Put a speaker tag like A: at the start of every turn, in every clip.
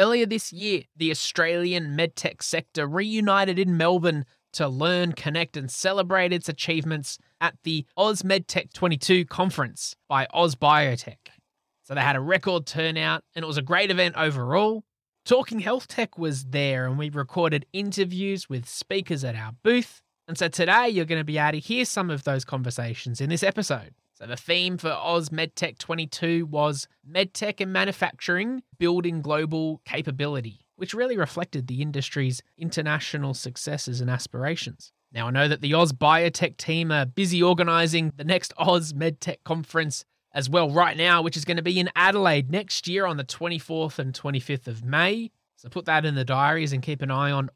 A: Earlier this year, the Australian medtech sector reunited in Melbourne to learn, connect, and celebrate its achievements at the AusMedTech 22 conference by AusBiotech. So they had a record turnout and it was a great event overall. Talking Health Tech was there and we recorded interviews with speakers at our booth. And so today you're going to be able to hear some of those conversations in this episode. So the theme for AusMedTech 22 was MedTech and manufacturing building global capability, which really reflected the industry's international successes and aspirations. Now, I know that the AusBiotech team are busy organising the next AusMedTech conference as well right now, which is going to be in Adelaide next year on the 24th and 25th of May. So put that in the diaries and keep an eye on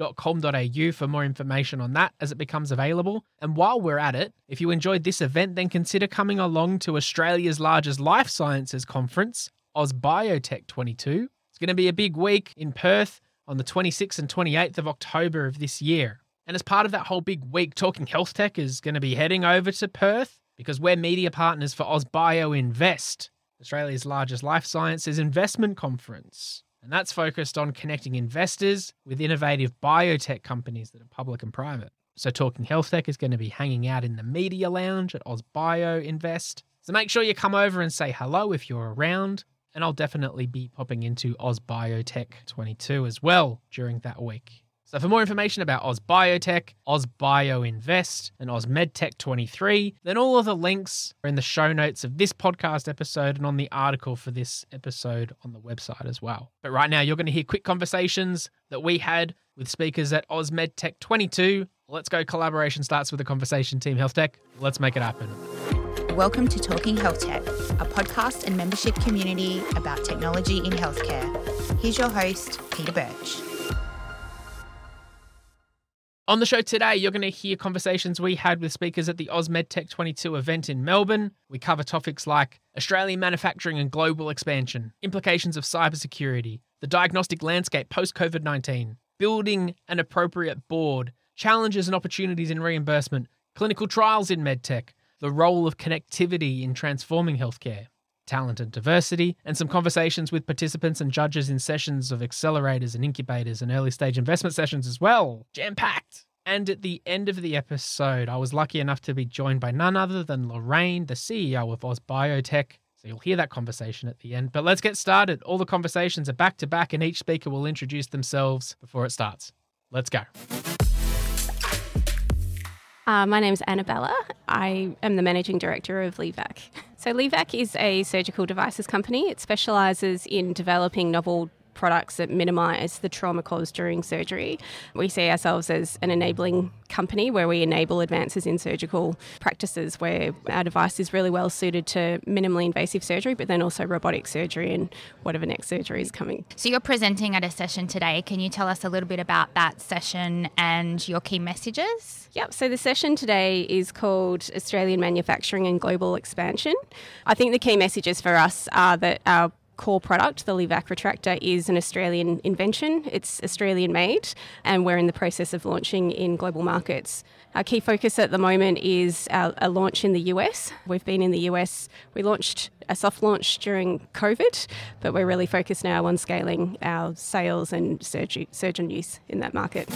A: ausmedtech.com.au for more information on that as it becomes available. And while we're at it, if you enjoyed this event, then consider coming along to Australia's largest life sciences conference, AusBiotech 22. It's going to be a big week in Perth on the 26th and 28th of October of this year. And as part of that whole big week, Talking Health Tech is going to be heading over to Perth because we're media partners for AusBioInvest, Australia's largest life sciences investment conference. And that's focused on connecting investors with innovative biotech companies that are public and private. So, Talking Health Tech is going to be hanging out in the media lounge at AusBioInvest. So, make sure you come over and say hello if you're around. And I'll definitely be popping into AusBiotech 22 as well during that week. So for more information about AusBiotech, Oz Bio Invest, and AusMedTech 23, then all of the links are in the show notes of this podcast episode and on the article for this episode on the website as well. But right now, you're going to hear quick conversations that we had with speakers at AusMedTech 22. Let's go collaboration starts with the conversation team Health Tech. Let's make it happen.
B: Welcome to Talking Health Tech, a podcast and membership community about technology in healthcare. Here's your host, Peter Birch.
A: On the show today, you're going to hear conversations we had with speakers at the AusMedTech 22 event in Melbourne. We cover topics like Australian manufacturing and global expansion, implications of cybersecurity, the diagnostic landscape post COVID 19, building an appropriate board, challenges and opportunities in reimbursement, clinical trials in medtech, the role of connectivity in transforming healthcare, talent and diversity, and some conversations with participants and judges in sessions of accelerators and incubators and early stage investment sessions as well. Jam packed. And at the end of the episode, I was lucky enough to be joined by none other than Lorraine, the CEO of AusBiotech. So you'll hear that conversation at the end. But let's get started. All the conversations are back to back, and each speaker will introduce themselves before it starts. Let's go.
C: Uh, my name is Annabella. I am the managing director of LEVAC. So, LEVAC is a surgical devices company. It specialises in developing novel products that minimise the trauma caused during surgery. We see ourselves as an enabling company where we enable advances in surgical practices where our device is really well suited to minimally invasive surgery, but then also robotic surgery and whatever next surgery is coming.
D: So you're presenting at a session today. Can you tell us a little bit about that session and your key messages?
C: Yep, so the session today is called Australian Manufacturing and Global Expansion. I think the key messages for us are that our core product, the LEVAC retractor, is an Australian invention. It's Australian made, and we're in the process of launching in global markets. Our key focus at the moment is our, a launch in the US. We've been in the US, we launched a soft launch during COVID, but we're really focused now on scaling our sales and surgeon use in that market.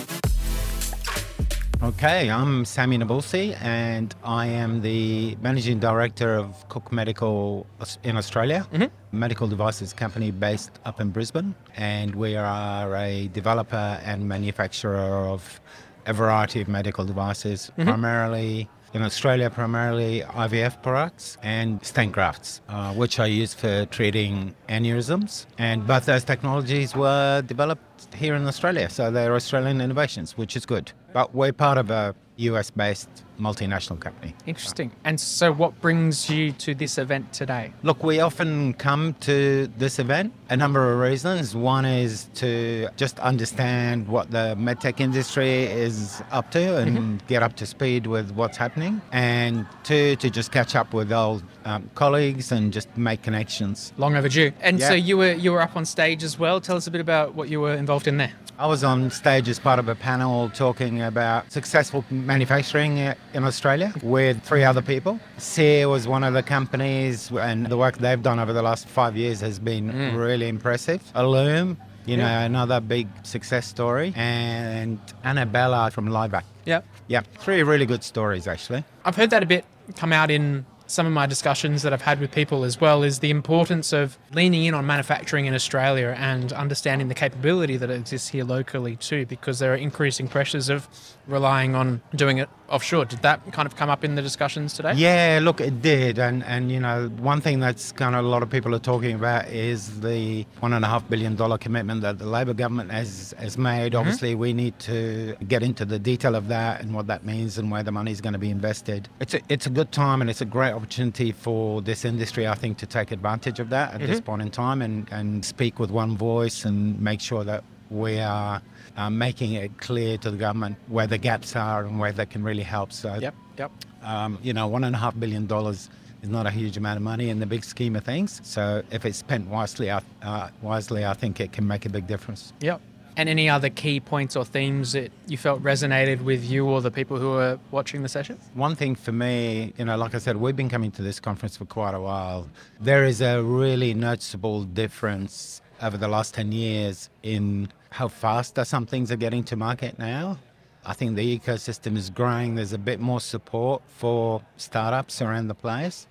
E: Okay, I'm Sami Nabulsi and I am the Managing Director of Cook Medical in Australia, mm-hmm. medical devices company based up in Brisbane. And we are a developer and manufacturer of a variety of medical devices, mm-hmm. primarily in Australia, primarily IVF products and stent grafts, uh, which are used for treating aneurysms. And both those technologies were developed here in Australia, so they're Australian innovations, which is good. But we're part of a US based multinational company.
A: Interesting. And so, what brings you to this event today?
E: Look, we often come to this event a number of reasons. One is to just understand what the medtech industry is up to and mm-hmm. get up to speed with what's happening, and two, to just catch up with old um, colleagues and just make connections.
A: Long overdue. And yeah. so, you were you were up on stage as well. Tell us a bit about what you were involved in there.
E: I was on stage as part of a panel talking about successful manufacturing in Australia with three other people. Sear was one of the companies, and the work they've done over the last five years has been mm. really impressive. Ellume, you know, another big success story, and Annabella from LEVAC.
A: Yeah.
E: Yeah, three really good stories actually.
A: I've heard that a bit come out in some of my discussions that I've had with people as well is the importance of leaning in on manufacturing in Australia and understanding the capability that exists here locally too, because there are increasing pressures of relying on doing it offshore. Did that kind of come up in the discussions today?
E: Yeah, look, it did, and and you know, one thing that's kind of a lot of people are talking about is the one and a half billion dollar commitment that the Labor government has has made. Mm-hmm. Obviously, we need to get into the detail of that and what that means and where the money is going to be invested. It's a it's a good time and it's a great opportunity for this industry, I think, to take advantage of that at this point in time and and speak with one voice and make sure that we are. Uh, making it clear to the government where the gaps are and where they can really help. So
A: Yep. Yep.
E: um, you know, one and a half billion dollars is not a huge amount of money in the big scheme of things. So if it's spent wisely, I- uh, wisely, I think it can make a big difference.
A: Yep. And any other key points or themes that you felt resonated with you or the people who were watching the session?
E: One thing for me, you know, like I said, we've been coming to this conference for quite a while. There is a really noticeable difference over the last 10 years in how fast some things are getting to market now. I think the ecosystem is growing. There's a bit more support for startups around the place.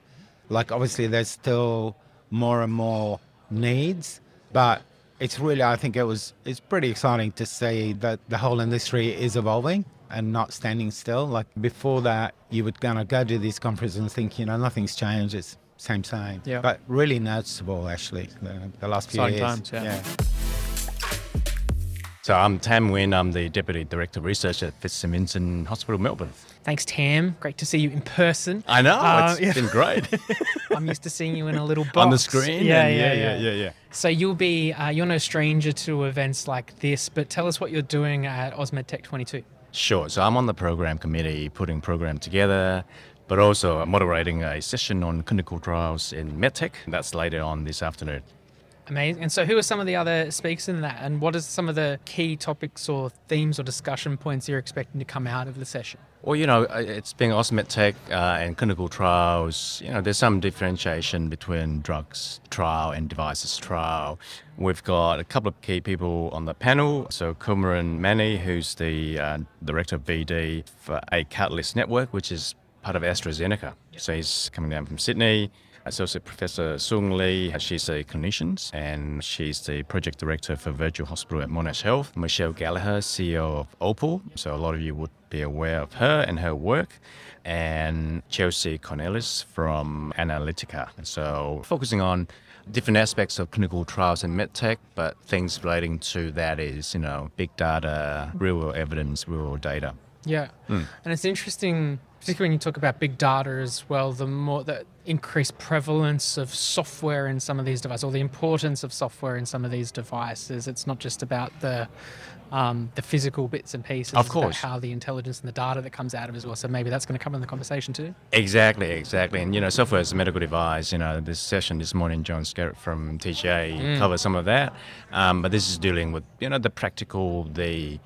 E: Like, obviously, there's still more and more needs, but it's really, I think it was, it's pretty exciting to see that the whole industry is evolving and not standing still. Like before that, you would kind of go to these conferences and think, you know, nothing's changed. It's same, same.
A: Yeah.
E: But really noticeable, actually, the, the last few
A: Exciting
E: years.
A: times, yeah.
F: So I'm Tam Nguyen. I'm the Deputy Director of Research at St Vincent's Hospital, Melbourne.
A: Thanks, Tam. Great to see you in person.
F: I know,
A: Uh,
F: it's
A: yeah.
F: been great.
A: I'm used to seeing you in a little box.
F: On the screen.
A: Yeah,
F: and
A: yeah,
F: yeah, yeah, yeah.
A: So you'll be, uh, you're no stranger to events like this, but tell us what you're doing at AusMedTech 22.
F: Sure. So I'm on the program committee, putting program together, but also moderating a session on clinical trials in medtech. That's later on this afternoon.
A: Amazing. And so, who are some of the other speakers in that? And what are some of the key topics or themes or discussion points you're expecting to come out of the session?
F: Well, you know, uh, it's being AusMedTech uh, and clinical trials. You know, there's some differentiation between drugs trial and devices trial. We've got a couple of key people on the panel. So Kumaran Mani, who's the uh, director of BD for A Catalyst Network, which is part of AstraZeneca. So he's coming down from Sydney. Associate Professor Sung Lee, she's a clinician and she's the project director for Virtual Hospital at Monash Health. Michelle Gallagher, CEO of Opal, so a lot of you would be aware of her and her work. And Chelsea Cornelis from Analytica. So focusing on different aspects of clinical trials and medtech, but things relating to that is, you know, big data, real world evidence, real world data.
A: Yeah. Hmm. And it's interesting, particularly when you talk about big data as well, the more the increased prevalence of software in some of these devices, or the importance of software in some of these devices. It's not just about the um, the physical bits and pieces.
F: Of course.
A: how the intelligence and the data that comes out of it as well. So maybe that's going to come in the conversation too.
F: Exactly, exactly. And you know, software is a medical device. You know, this session this morning, John Skerritt from TGA covered some of that. Um, but this is dealing with you know the practical, the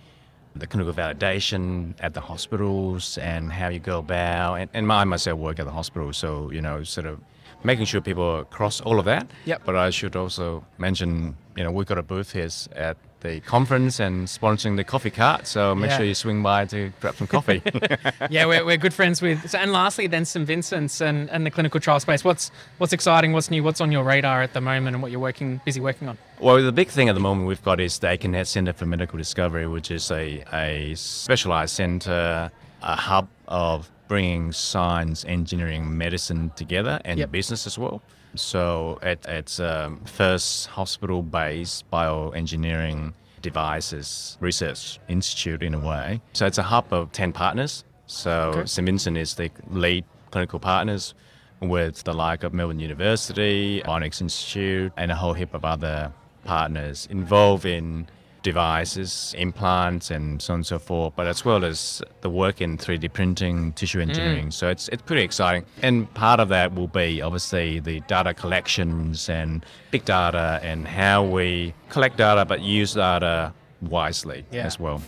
F: the clinical validation at the hospitals and how you go about. And, and I myself work at the hospital, so you know, sort of making sure people cross all of that.
A: Yep.
F: But I should also mention, you know, we've got a booth here at the conference and sponsoring the coffee cart. So make
A: Yeah.
F: sure you swing by to grab some coffee.
A: yeah, we're, we're good friends with. So, and lastly, then St Vincent's and, and the clinical trial space. What's what's exciting? What's new? What's on your radar at the moment, and what you're working busy working on?
F: Well, the big thing at the moment we've got is the Aikenhead Centre for Medical Discovery, which is a, a specialised centre, a hub of bringing science, engineering, medicine together and
A: Yep.
F: business as well. So it, it's um, first hospital-based bioengineering devices research institute in a way. So it's a hub of 10 partners. So
A: Okay.
F: St Vincent is the lead clinical partners with the like of Melbourne University, Onyx Institute, and a whole heap of other partners involved in devices, implants, and so on and so forth, but as well as the work in 3D printing, tissue engineering. So it's, it's pretty exciting. And part of that will be obviously the data collections and big data and how we collect data but use data wisely
A: Yeah.
F: as well.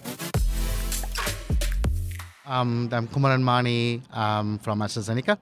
G: Um, I'm Kumaran Mani um, from AstraZeneca.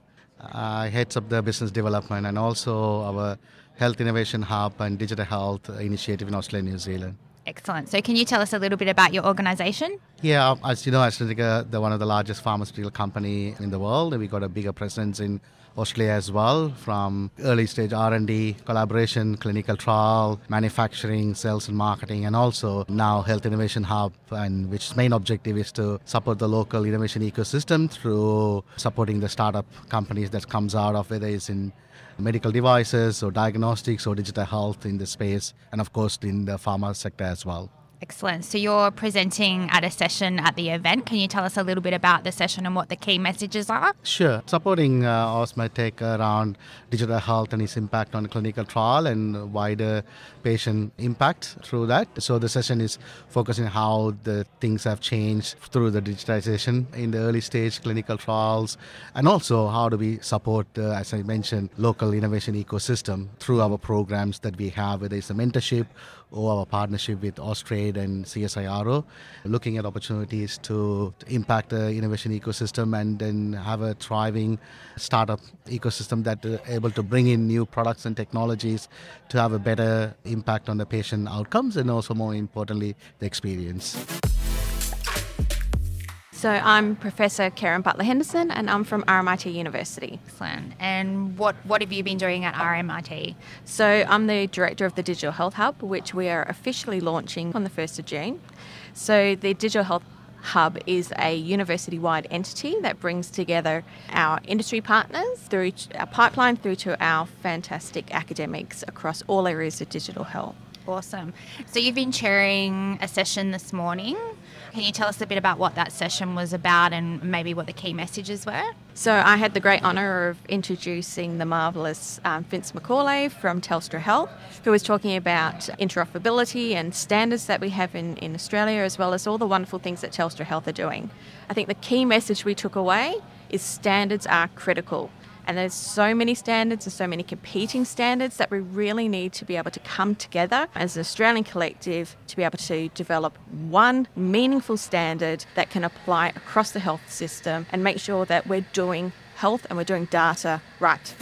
G: I heads up the business development and also our health innovation hub and digital health initiative in Australia and New Zealand.
D: Excellent. So, can you tell us a little bit about your organisation?
G: Yeah, as you know, AstraZeneca, they're one of the largest pharmaceutical company in the world. and We got a bigger presence in Australia as well, from early stage R&D, collaboration, clinical trial, manufacturing, sales and marketing, and also now Health Innovation Hub, and which main objective is to support the local innovation ecosystem through supporting the startup companies that comes out of whether it's in medical devices or diagnostics or digital health in the space, and of course in the pharma sector as well.
D: Excellent. So you're presenting at a session at the event. Can you tell us a little bit about the session and what the key messages are?
G: Sure. Supporting uh, Ausmedtech around digital health and its impact on clinical trial and wider patient impact through that. So the session is focusing how the things have changed through the digitization in the early stage clinical trials and also how do we support, uh, as I mentioned, local innovation ecosystem through our programs that we have, whether it's a mentorship or our partnership with Austrade and CSIRO, looking at opportunities to, impact the innovation ecosystem and then have a thriving startup ecosystem that are able to bring in new products and technologies to have a better impact on the patient outcomes and also more importantly the experience.
H: So I'm Professor Kerryn Butler Henderson and I'm from RMIT University.
D: Excellent. And what, what have you been doing at RMIT?
H: So I'm the Director of the Digital Health Hub, which we are officially launching on the 1st of June. So the Digital Health Hub is a university wide entity that brings together our industry partners through our pipeline through to our fantastic academics across all areas of digital health.
D: Awesome. So you've been chairing a session this morning. Can you tell us a bit about what that session was about and maybe what the key messages were?
H: So I had the great honour of introducing the marvellous um, Vince McCauley from Telstra Health, who was talking about interoperability and standards that we have in, in Australia, as well as all the wonderful things that Telstra Health are doing. I think the key message we took away is standards are critical. And there's so many standards and so many competing standards that we really need to be able to come together as an Australian collective to be able to develop one meaningful standard that can apply across the health system and make sure that we're doing health and we're doing data right.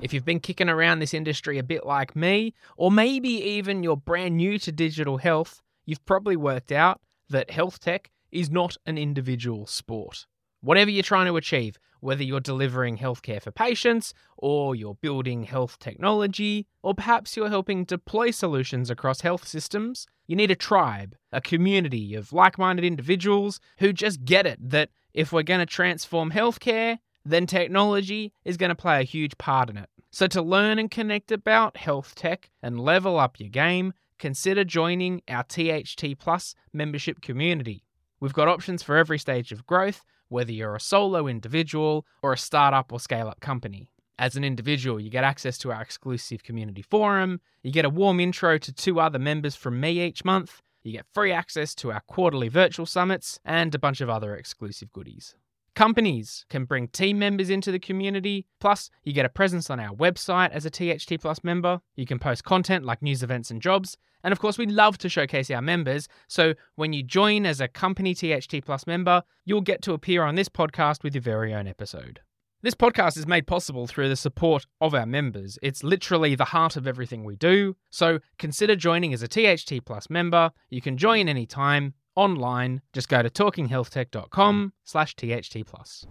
A: If you've been kicking around this industry a bit like me, or maybe even you're brand new to digital health, you've probably worked out that health tech is not an individual sport. Whatever you're trying to achieve, whether you're delivering healthcare for patients, or you're building health technology, or perhaps you're helping deploy solutions across health systems, you need a tribe, a community of like minded individuals who just get it that if we're going to transform healthcare, then technology is going to play a huge part in it. So, to learn and connect about health tech and level up your game, consider joining our THT Plus membership community. We've got options for every stage of growth, whether you're a solo individual or a startup or scale up company. As an individual, you get access to our exclusive community forum, you get a warm intro to two other members from me each month, you get free access to our quarterly virtual summits, and a bunch of other exclusive goodies. Companies can bring team members into the community, plus, you get a presence on our website as a THT Plus member. You can post content like news events and jobs. And of course, we love to showcase our members. So when you join as a company THT Plus member, you'll get to appear on this podcast with your very own episode. This podcast is made possible through the support of our members. It's literally the heart of everything we do. So consider joining as a THT Plus member. You can join anytime online. Just go to talkinghealthtech.com slash THT plus.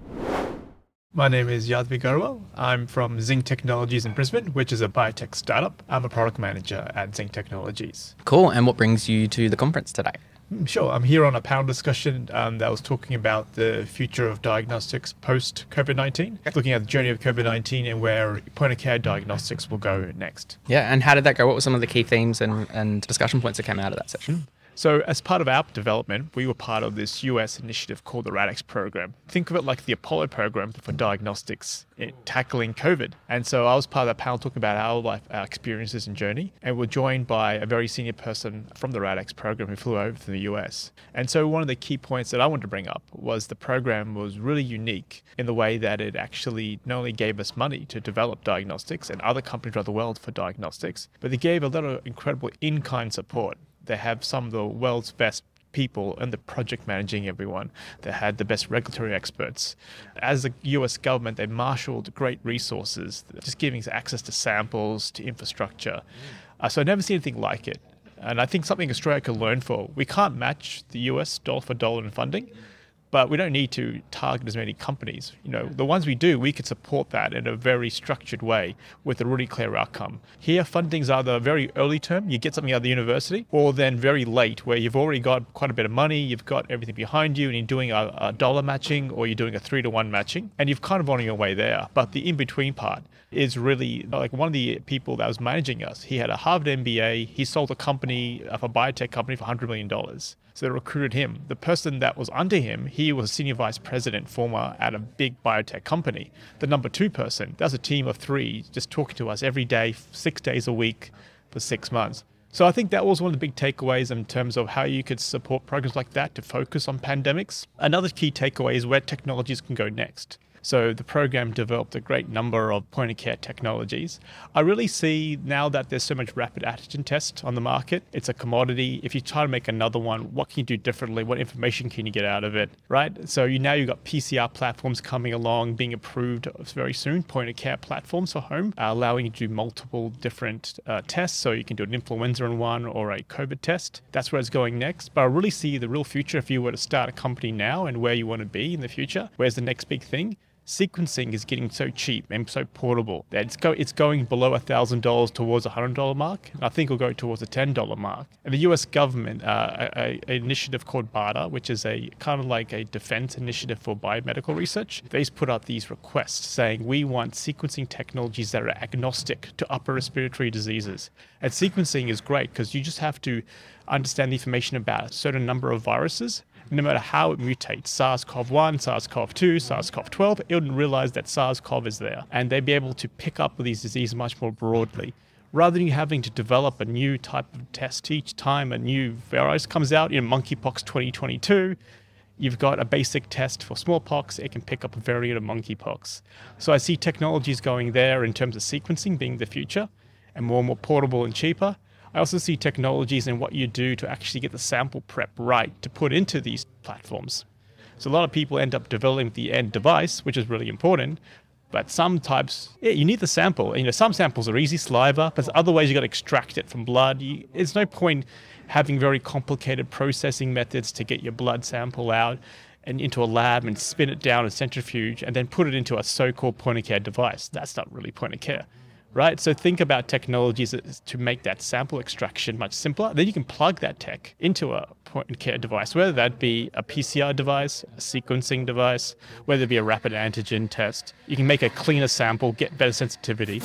I: My name is Yadveer Grewal. I'm from XING Technologies in Brisbane, which is a biotech startup. I'm a product manager at XING Technologies.
J: Cool. And what brings you to the conference today?
I: Hmm, sure. I'm here on a panel discussion um, that was talking about the future of diagnostics post COVID 19, looking at the journey of COVID 19 and where point of care diagnostics will go next.
J: Yeah. And how did that go? What were some of the key themes and, and discussion points that came out of that session?
I: So, as part of our development, we were part of this US initiative called the RADx program. Think of it like the Apollo program for diagnostics in tackling COVID. And so, I was part of that panel talking about our life, our experiences and journey. And we're joined by a very senior person from the RADx program who flew over from the US. And so, one of the key points that I wanted to bring up was the program was really unique in the way that it actually not only gave us money to develop diagnostics and other companies around the world for diagnostics, but they gave a lot of incredible in kind support they have some of the world's best people and the project managing everyone. They had the best regulatory experts. As the US government, they marshaled great resources, just giving us access to samples, to infrastructure. Uh, so I've never seen anything like it. And I think something Australia could learn for. We can't match the US dollar for dollar in funding, but we don't need to target as many companies. You know, the ones we do, we could support that in a very structured way with a really clear outcome. Here, funding's either very early term, you get something out of the university, or then very late, where you've already got quite a bit of money, you've got everything behind you, and you're doing a, a dollar matching or you're doing a three to one matching, and you've kind of on your way there. But the in between part is really like one of the people that was managing us. He had a Harvard MBA. He sold a company, a biotech company, for $100 million. So they recruited him. The person that was under him, he was senior vice president, former at a big biotech company. The number two person, that's a team of three, just talking to us every day, six days a week for six months. So I think that was one of the big takeaways in terms of how you could support programs like that to focus on pandemics. Another key takeaway is where technologies can go next. So the program developed a great number of point of care technologies. I really see now that there's so much rapid antigen test on the market, it's a commodity. If you try to make another one, what can you do differently? What information can you get out of it, right? So you now you've got PCR platforms coming along, being approved very soon, point of care platforms for home, uh, allowing you to do multiple different uh, tests. So you can do an influenza in one or a COVID test. That's where it's going next. But I really see the real future if you were to start a company now and where you want to be in the future. Where's the next big thing? Sequencing is getting so cheap and so portable that it's go it's going below thousand dollars towards a hundred dollar mark. I think it'll go towards a ten dollar mark. And the U.S. government, uh, a, a, initiative called BARDA, which is a kind of like a defense initiative for biomedical research, they've put out these requests saying we want sequencing technologies that are agnostic to upper respiratory diseases. And sequencing is great because you just have to understand the information about a certain number of viruses no matter how it mutates SARS CoV 1, SARS CoV 2, SARS CoV 12, it wouldn't realize that SARS CoV is there. And they'd be able to pick up with these diseases much more broadly. Rather than you having to develop a new type of test each time a new virus comes out, in monkeypox 2022, you've got a basic test for smallpox, it can pick up a variant of monkeypox. So I see technologies going there in terms of sequencing being the future and more and more portable and cheaper. I also see technologies and what you do to actually get the sample prep right to put into these platforms. So a lot of people end up developing the end device, which is really important. But some types, yeah, you need the sample. You know, some samples are easy saliva, but other ways you got to extract it from blood. You, there's no point having very complicated processing methods to get your blood sample out and into a lab and spin it down a centrifuge and then put it into a so-called point of care device. That's not really point of care right? So think about technologies to make that sample extraction much simpler. Then you can plug that tech into a point of care device, whether that be a PCR device, a sequencing device, whether it be a rapid antigen test. You can make a cleaner sample, get better sensitivity.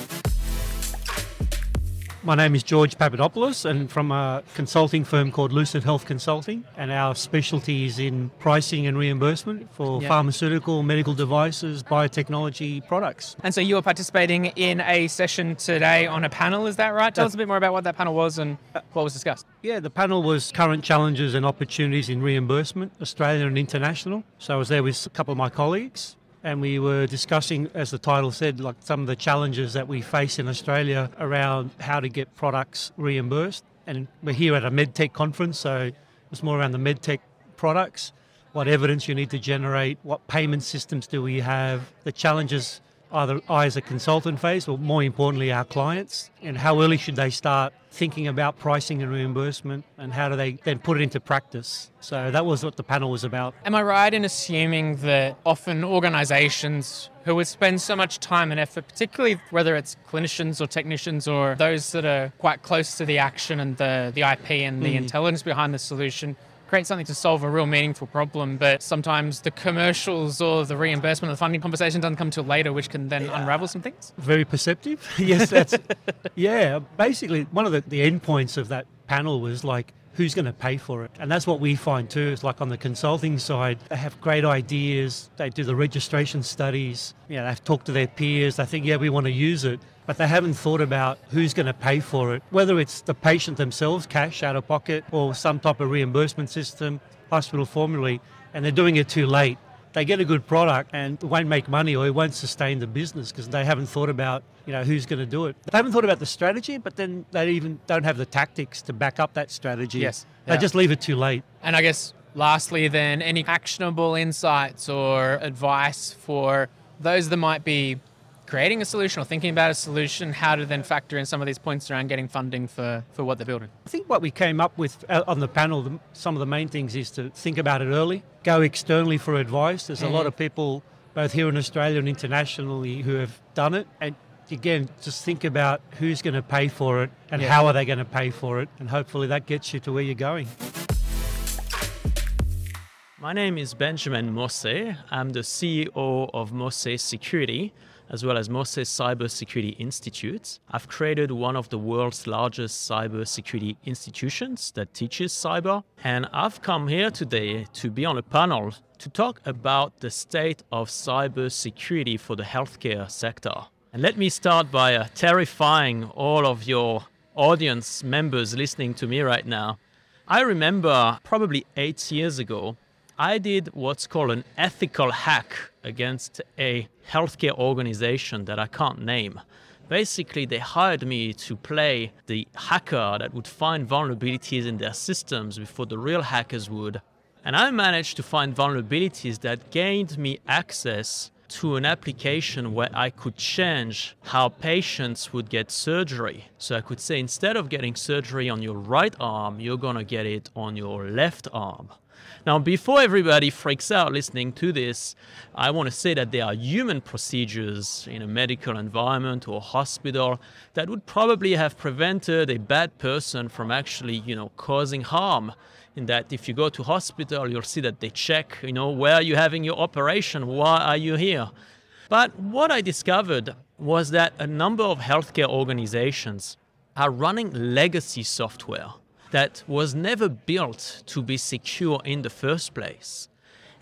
K: My name is George Papadopoulos, and from a consulting firm called Lucid Health Consulting, and our specialty is in pricing and reimbursement for yep. pharmaceutical, medical devices, biotechnology products.
A: And so you are participating in a session today on a panel, is that right? Tell us a bit more about what that panel was and what was discussed.
K: Yeah, the panel was current challenges and opportunities in reimbursement, Australian and international. So I was there with a couple of my colleagues and we were discussing, as the title said, like some of the challenges that we face in Australia around how to get products reimbursed. And we're here at a medtech conference, so it's more around the medtech products, what evidence you need to generate, what payment systems do we have, the challenges either I as a consultant face or more importantly our clients and how early should they start thinking about pricing and reimbursement and how do they then put it into practice. So that was what the panel was about.
A: Am I right in assuming that often organizations who would spend so much time and effort, particularly whether it's clinicians or technicians or those that are quite close to the action and the, the IP and the mm. intelligence behind the solution, create something to solve a real meaningful problem, but sometimes the commercials or the reimbursement or the funding conversation doesn't come till later, which can then yeah. unravel some things.
K: Very perceptive. yes, that's yeah. Basically, one of the, the endpoints of that panel was like who's going to pay for it. And that's what we find too. It's like on the consulting side, they have great ideas. They do the registration studies. Yeah, you know, they've talked to their peers. They think, yeah, we want to use it but they haven't thought about who's going to pay for it, whether it's the patient themselves, cash out of pocket, or some type of reimbursement system, hospital formulary, and they're doing it too late. they get a good product and it won't make money or it won't sustain the business because they haven't thought about you know who's going to do it. They haven't thought about the strategy, but then they even don't have the tactics to back up that strategy.
A: Yes.
K: They just leave it too late.
A: And I guess lastly, then, any actionable insights or advice for those that might be creating a solution or thinking about a solution, how to then factor in some of these points around getting funding for, for what they're building?
K: I think what we came up with uh, on the panel, some of the main things is to think about it early, go externally for advice. There's a lot of people, both here in Australia and internationally, who have done it. And again, just think about who's going to pay for it and
A: Yeah.
K: how are they going to pay for it. And hopefully that gets you to where you're going.
L: My name is Benjamin Mosse. I'm the CEO of Mosse Security, as well as Mosse Cybersecurity Institute. I've created one of the world's largest cybersecurity institutions that teaches cyber, and I've come here today to be on a panel to talk about the state of cybersecurity for the healthcare sector. And let me start by uh, terrifying all of your audience members listening to me right now. I remember probably eight years ago, I did what's called an ethical hack against a healthcare organization that I can't name. Basically, they hired me to play the hacker that would find vulnerabilities in their systems before the real hackers would. And I managed to find vulnerabilities that gained me access to an application where I could change how patients would get surgery. So I could say instead of getting surgery on your right arm, you're going to get it on your left arm. Now, before everybody freaks out listening to this, I want to say that there are human procedures in a medical environment or hospital that would probably have prevented a bad person from actually, you know, causing harm. In that, if you go to hospital, you'll see that they check, you know, where are you having your operation? Why are you here? But what I discovered was that a number of healthcare organizations are running legacy software that was never built to be secure in the first place.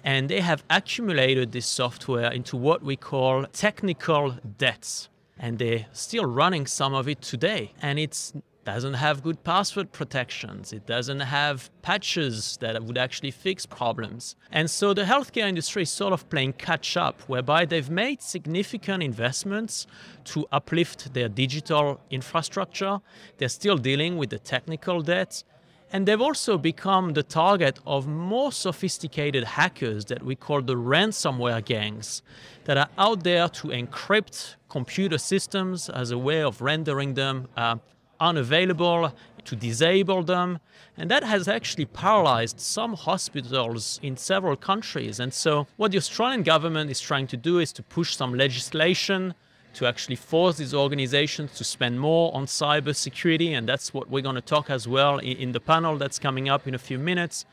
L: And they have accumulated this software into what we call technical debts. And they're still running some of it today. And it doesn't have good password protections. It doesn't have patches that would actually fix problems. And so the healthcare industry is sort of playing catch up, whereby they've made significant investments to uplift their digital infrastructure. They're still dealing with the technical debt. And they've also become the target of more sophisticated hackers that we call the ransomware gangs that are out there to encrypt computer systems as a way of rendering them uh, unavailable, to disable them. And that has actually paralyzed some hospitals in several countries. And so, what the Australian government is trying to do is to push some legislation to actually force these organizations to spend more on cybersecurity. And that's what we're going to talk as well in, the panel that's coming up in a few minutes.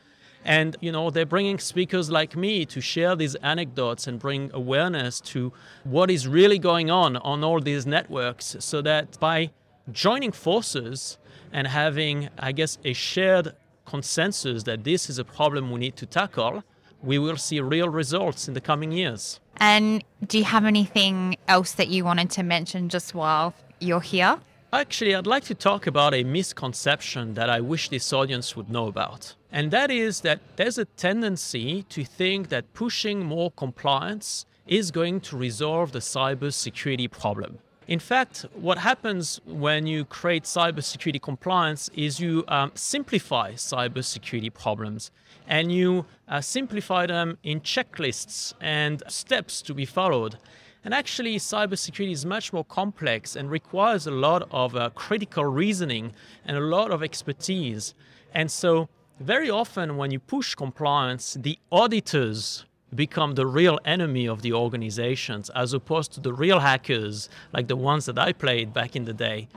L: And, you know, they're bringing speakers like me to share these anecdotes and bring awareness to what is really going on on all these networks so that by joining forces and having, I guess, a shared consensus that this is a problem we need to tackle, we will see real results in the coming years.
D: And do you have anything else that you wanted to mention just while you're here?
L: Actually, I'd like to talk about a misconception that I wish this audience would know about. And that is that there's a tendency to think that pushing more compliance is going to resolve the cybersecurity problem. In fact, what happens when you create cybersecurity compliance is you um, simplify cybersecurity problems and you uh, simplify them in checklists and steps to be followed. And actually, cybersecurity is much more complex and requires a lot of uh, critical reasoning and a lot of expertise. And so, very often, when you push compliance, the auditors become the real enemy of the organizations as opposed to the real hackers like the ones that I played back in the day.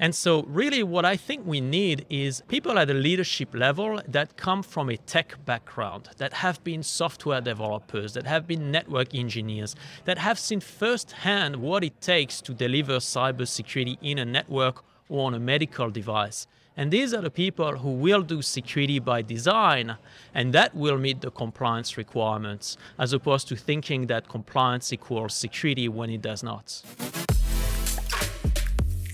L: And so, really, what I think we need is people at a leadership level that come from a tech background, that have been software developers, that have been network engineers, that have seen firsthand what it takes to deliver cybersecurity in a network or on a medical device. And these are the people who will do security by design, and that will meet the compliance requirements, as opposed to thinking that compliance equals security when it does not.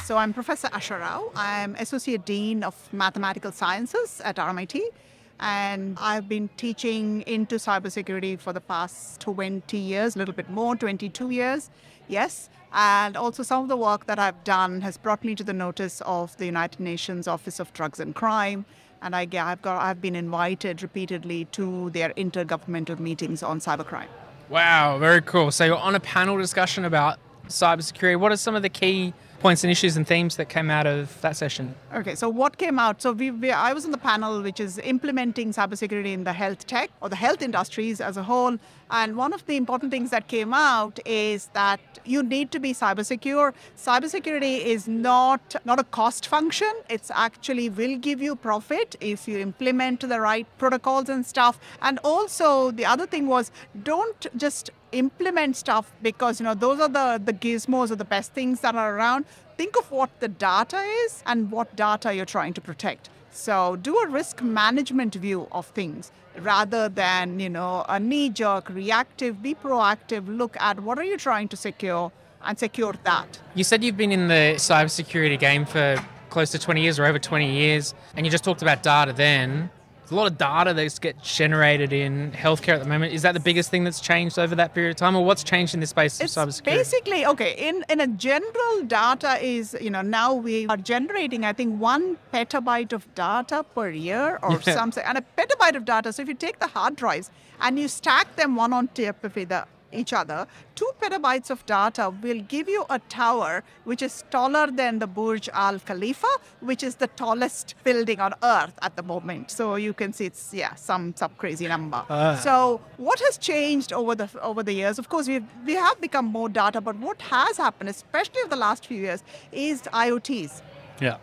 M: So I'm Professor Asha Rao. I'm Associate Dean of Mathematical Sciences at RMIT. And I've been teaching into cybersecurity for the past 20 years, a little bit more, 22 years. Yes. And also, some of the work that I've done has brought me to the notice of the United Nations Office of Drugs and Crime. And I, have got, I've been invited repeatedly to their intergovernmental meetings on cybercrime.
A: Wow, very cool. So you're on a panel discussion about cybersecurity. What are some of the key points and issues and themes that came out of that session?
M: Okay, so what came out? So we, we, I was on the panel which is implementing cybersecurity in the health tech or the health industries as a whole. And one of the important things that came out is that you need to be cyber secure. Cybersecurity is not not a cost function. It's actually will give you profit if you implement the right protocols and stuff. And also the other thing was don't just implement stuff because you know those are the the gizmos or the best things that are around. Think of what the data is and what data you're trying to protect. So do a risk management view of things rather than you know a knee jerk reactive be proactive look at what are you trying to secure and secure that.
A: You said you've been in the cybersecurity game for close to 20 years or over 20 years and you just talked about data then there's a lot of data that gets generated in healthcare at the moment. Is that the biggest thing that's changed over that period of time, or what's changed in this space
M: it's
A: of cybersecurity?
M: Basically, okay, in, in a general, data is, you know, now we are generating, I think, one petabyte of data per year or yeah. something. And a petabyte of data, so if you take the hard drives and you stack them one on top of the each other, two petabytes of data will give you a tower which is taller than the Burj Al Khalifa, which is the tallest building on earth at the moment. So you can see it's yeah some some crazy number. Uh. So what has changed over the over the years? Of course, we we have become more data, but what has happened, especially over the last few years, is IoTs.
A: Yeah.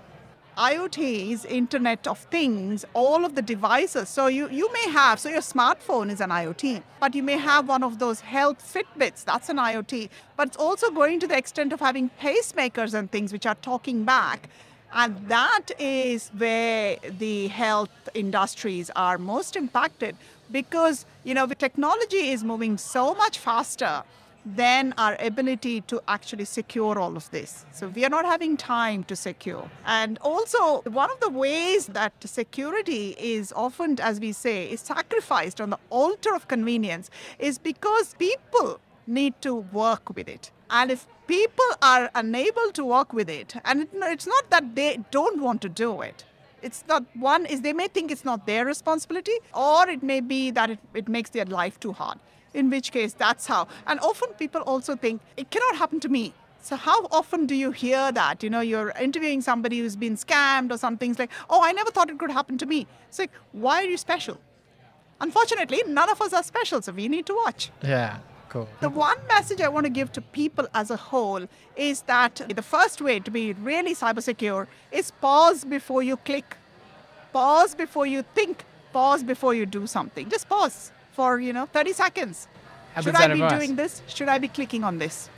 M: IoTs, Internet of Things, all of the devices. So you, you may have, so your smartphone is an IoT, but you may have one of those health Fitbits, that's an IoT. But it's also going to the extent of having pacemakers and things which are talking back. And that is where the health industries are most impacted because, you know, the technology is moving so much faster than our ability to actually secure all of this. So we are not having time to secure. And also, one of the ways that security is often, as we say, is sacrificed on the altar of convenience is because people need to work with it. And if people are unable to work with it, and it's not that they don't want to do it, it's not one is they may think it's not their responsibility or it may be that it, it makes their life too hard in which case that's how. And often people also think it cannot happen to me. So how often do you hear that? You know, you're interviewing somebody who's been scammed or something. It's like, oh, I never thought it could happen to me. It's like, why are you special? Unfortunately, none of us are special, so we need to watch.
A: Yeah. Cool.
M: The one message I want to give to people as a whole is that the first way to be really cyber secure is pause before you click. Pause before you think. Pause before you do something. Just pause for, you know, 30 seconds. How Should I be advice? doing this? Should I be clicking on this?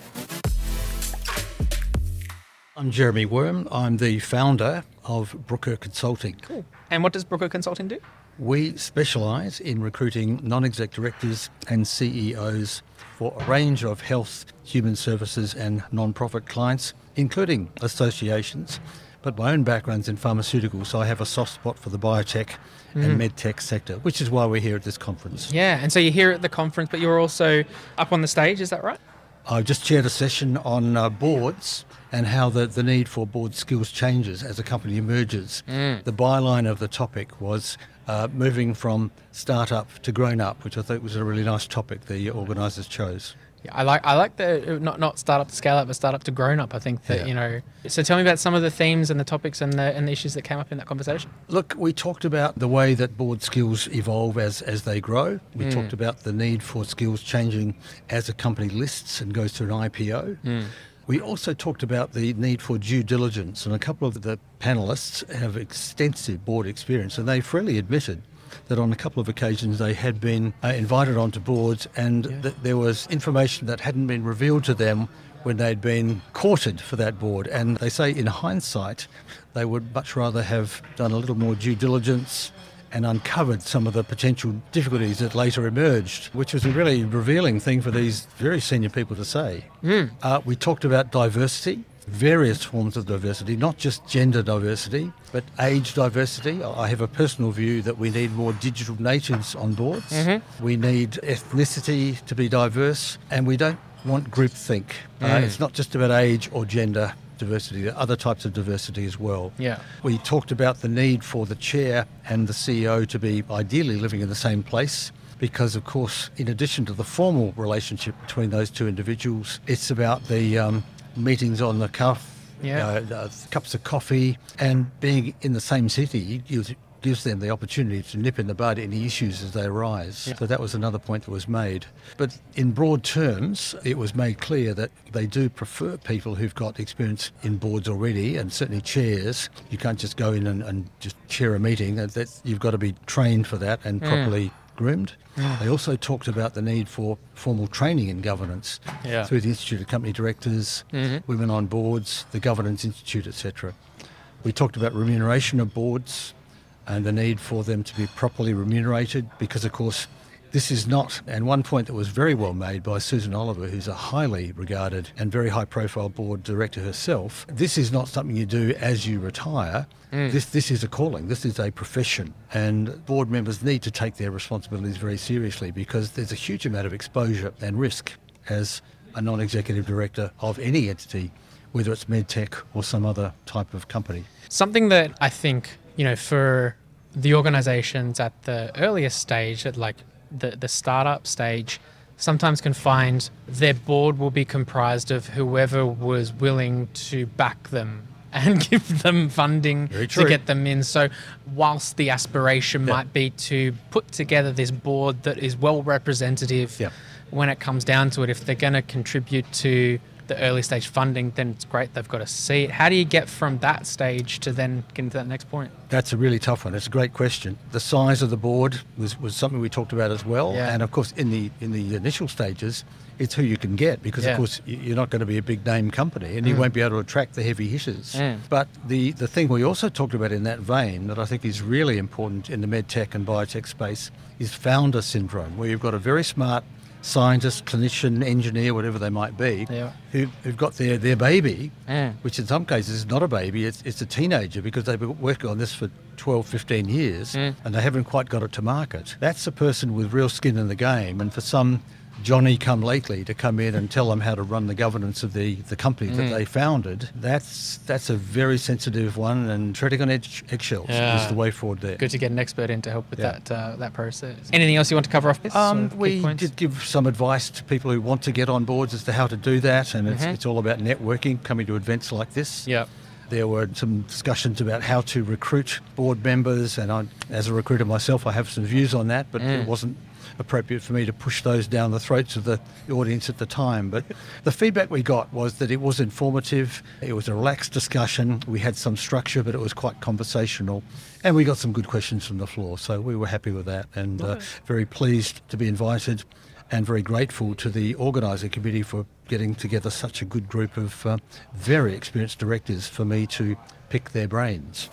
N: I'm Jeremy Worm. I'm the founder of Brooker Consulting.
A: Cool. And what does Brooker Consulting do?
N: We specialise in recruiting non exec directors and CEOs for a range of health, human services, and non profit clients, including associations. But my own background's in pharmaceuticals, so I have a soft spot for the biotech mm. and medtech sector, which is why we're here at this conference.
A: Yeah, and so you're here at the conference, but you're also up on the stage, is that right?
N: I just chaired a session on uh, boards and how the, the need for board skills changes as a company emerges. Mm. The byline of the topic was uh, moving from startup to grown up, which I thought was a really nice topic the organisers chose.
A: Yeah, I like I like the not not startup to scale up, but startup to grown up. I think that yeah. you know. So tell me about some of the themes and the topics and the and the issues that came up in that conversation.
N: Look, we talked about the way that board skills evolve as as they grow. We mm. talked about the need for skills changing as a company lists and goes through an IPO. Mm. We also talked about the need for due diligence, and a couple of the panelists have extensive board experience, and they freely admitted that on a couple of occasions they had been uh, invited onto boards and yeah. th- there was information that hadn't been revealed to them when they'd been courted for that board. And they say in hindsight, they would much rather have done a little more due diligence and uncovered some of the potential difficulties that later emerged, which was a really revealing thing for these very senior people to say. Mm. Uh, we talked about diversity various forms of diversity, not just gender diversity, but age diversity. I have a personal view that we need more digital natives on boards.
A: Mhm.
N: We need ethnicity to be diverse, and we don't want groupthink. Uh,
A: Mm.
N: it's not just about age or gender diversity, there are other types of diversity as well.
A: Yeah.
N: We talked about the need for the chair and the CEO to be ideally living in the same place because, of course, in addition to the formal relationship between those two individuals, it's about the um, meetings on the cuff,
A: Yeah.
N: uh, uh, cups of coffee, and being in the same city gives, gives them the opportunity to nip in the bud any issues as they arise.
A: Yeah.
N: So that was another point that was made. But in broad terms, it was made clear that they do prefer people who've got experience in boards already, and certainly chairs. You can't just go in and, and just chair a meeting. That, that you've got to be trained for that and
A: Mm.
N: properly groomed. They also talked about the need for formal training in governance
A: Yeah.
N: through the Institute of Company Directors,
A: Mhm.
N: Women on Boards, the Governance Institute, etc. We talked about remuneration of boards and the need for them to be properly remunerated because, of course, this is not, and one point that was very well made by Susan Oliver, who's a highly regarded and very high profile board director herself, this is not something you do as you retire.
A: Mm.
N: This, this is a calling, this is a profession, and board members need to take their responsibilities very seriously because there's a huge amount of exposure and risk as a non executive director of any entity, whether it's medtech or some other type of company.
A: Something that I think, you know, for the organizations at the earliest stage, at like the, the startup stage, sometimes can find their board will be comprised of whoever was willing to back them and give them funding to get them in. So, whilst the aspiration might be to put together this board that is well representative, when it comes down to it, if they're going to contribute to the early stage funding, then it's great they've got a seat. How do you get from that stage to then get into that next point?
N: That's a really tough one. It's a great question. The size of the board was, was something we talked about as well.
A: Yeah.
N: And of course, in the in the initial stages, it's who you can get because
A: Yeah.
N: of course you're not going to be a big name company and you
A: Mm.
N: won't be able to attract the heavy hitters.
A: Mm.
N: But the the thing we also talked about in that vein that I think is really important in the medtech and biotech space is founder syndrome, where you've got a very smart scientist, clinician, engineer, whatever they might be,
A: Yeah.
N: who, who've got their, their baby,
A: Mm.
N: which in some cases is not a baby, it's, it's a teenager because they've been working on this for 12, 15 years
A: Mm.
N: and they haven't quite got it to market. That's a person with real skin in the game. And for some Johnny come lately to come in and tell them how to run the governance of the, the company
A: Mm.
N: that they founded, that's that's a very sensitive one and treading on edge, eggshells is the way forward there.
A: Good to get an expert in to help with
N: Yeah.
A: that uh, that process. Anything else you want to cover off?
N: Um, we did give some advice to people who want to get on boards as to how to do that, and it's,
A: Mhm.
N: it's all about networking, coming to events like this.
A: Yep.
N: There were some discussions about how to recruit board members, and I, as a recruiter myself, I have some views on that, but
A: Mm.
N: it wasn't appropriate for me to push those down the throats of the audience at the time. But the feedback we got was that it was informative, it was a relaxed discussion, we had some structure, but it was quite conversational, and we got some good questions from the floor, so we were happy with that and uh, very pleased to be invited and very grateful to the organising committee for getting together such a good group of uh, very experienced directors for me to pick their brains.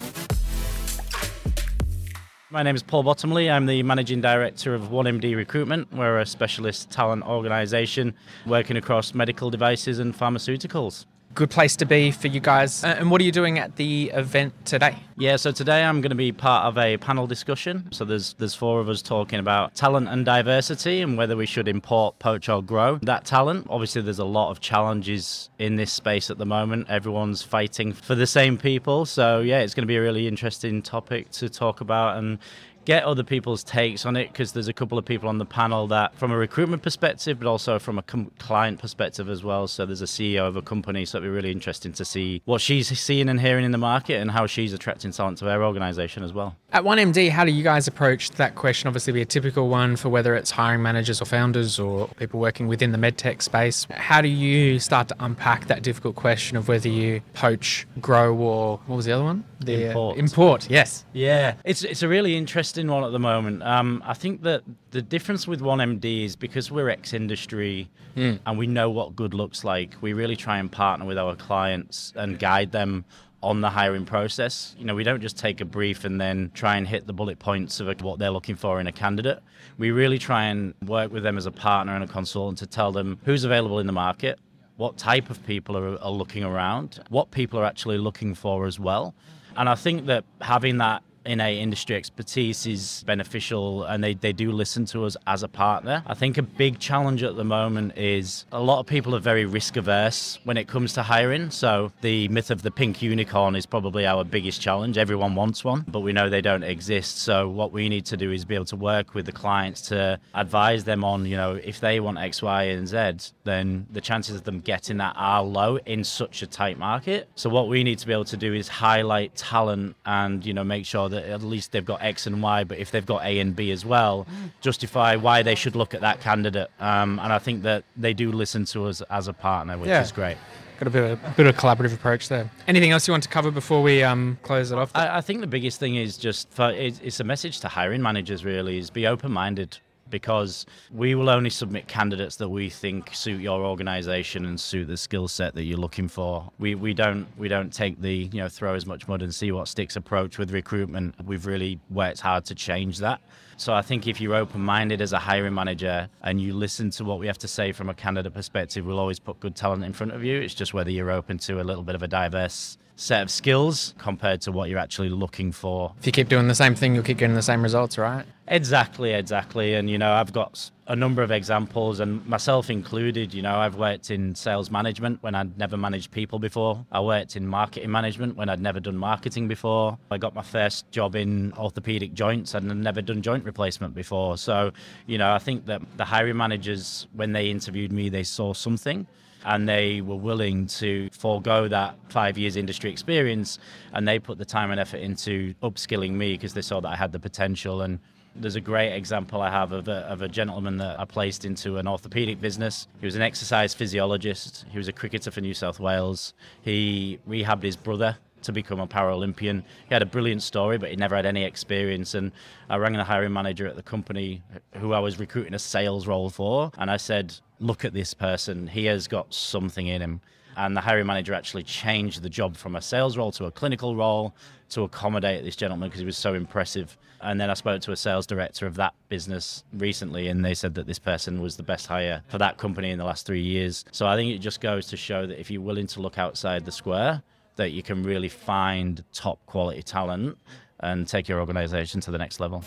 O: My name is Paul Bottomley. I'm the Managing Director of 1MD Recruitment. We're a specialist talent organisation working across medical devices and pharmaceuticals.
A: Good place to be for you guys. Uh, and what are you doing at the event today?
O: Yeah, so today I'm going to be part of a panel discussion. So there's there's four of us talking about talent and diversity and whether we should import, poach or grow that talent. Obviously there's a lot of challenges in this space at the moment. Everyone's fighting for the same people. So yeah, it's going to be a really interesting topic to talk about and get other people's takes on it because there's a couple of people on the panel that from a recruitment perspective but also from a com- client perspective as well so there's a ceo of a company so it'll be really interesting to see what she's seeing and hearing in the market and how she's attracting talent to her organization as well
A: At 1MD, how do you guys approach that question? Obviously, be a typical one for whether it's hiring managers or founders or people working within the medtech space. How do you start to unpack that difficult question of whether you poach, grow, or what was the other one? The uh,
O: Import.
A: import, yes.
O: Yeah, it's it's a really interesting one at the moment. Um, I think that the difference with 1MD is because we're ex-industry
A: Mm.
O: and we know what good looks like. We really try and partner with our clients and guide them on the hiring process. You know, we don't just take a brief and then try and hit the bullet points of what they're looking for in a candidate. We really try and work with them as a partner and a consultant to tell them who's available in the market, what type of people are, are looking around, what people are actually looking for as well. And I think that having that innate industry expertise is beneficial and they, they do listen to us as a partner. I think a big challenge at the moment is a lot of people are very risk averse when it comes to hiring. So the myth of the pink unicorn is probably our biggest challenge. Everyone wants one, but we know they don't exist. So what we need to do is be able to work with the clients to advise them on, you know, if they want X, Y, and Z, then the chances of them getting that are low in such a tight market. So what we need to be able to do is highlight talent and, you know, make sure that at least they've got X and Y, but if they've got A and B as well, justify why they should look at that candidate. Um, and I think that they do listen to us as a partner, which
A: Yeah.
O: is great.
A: Got a bit of a bit of a collaborative approach there. Anything else you want to cover before we um, close it off?
O: I, I think the biggest thing is just for it's, it's a message to hiring managers really is be open minded because we will only submit candidates that we think suit your organization and suit the skill set that you're looking for. We we don't we don't take the you know throw as much mud and see what sticks approach with recruitment. We've really worked hard to change that. So I think if you're open minded as a hiring manager and you listen to what we have to say from a candidate perspective, we'll always put good talent in front of you. It's just whether you're open to a little bit of a diverse set of skills compared to what you're actually looking for.
A: If you keep doing the same thing, you'll keep getting the same results, right?
O: Exactly, exactly. And, you know, I've got a number of examples, and myself included. You know, I've worked in sales management when I'd never managed people before. I worked in marketing management when I'd never done marketing before. I got my first job in orthopedic joints and I'd never done joint replacement before. So, you know, I think that the hiring managers, when they interviewed me, they saw something and they were willing to forego that five years industry experience and they put the time and effort into upskilling me because they saw that I had the potential and there's a great example I have of a, of a gentleman that I placed into an orthopedic business. He was an exercise physiologist. He was a cricketer for New South Wales. He rehabbed his brother to become a Paralympian. He had a brilliant story, but he never had any experience. And I rang the hiring manager at the company who I was recruiting a sales role for, and I said, Look at this person. He has got something in him. And the hiring manager actually changed the job from a sales role to a clinical role to accommodate this gentleman because he was so impressive. And then I spoke to a sales director of that business recently, and they said that this person was the best hire for that company in the last three years. So I think it just goes to show that if you're willing to look outside the square, that you can really find top quality talent and take your organization to the next level.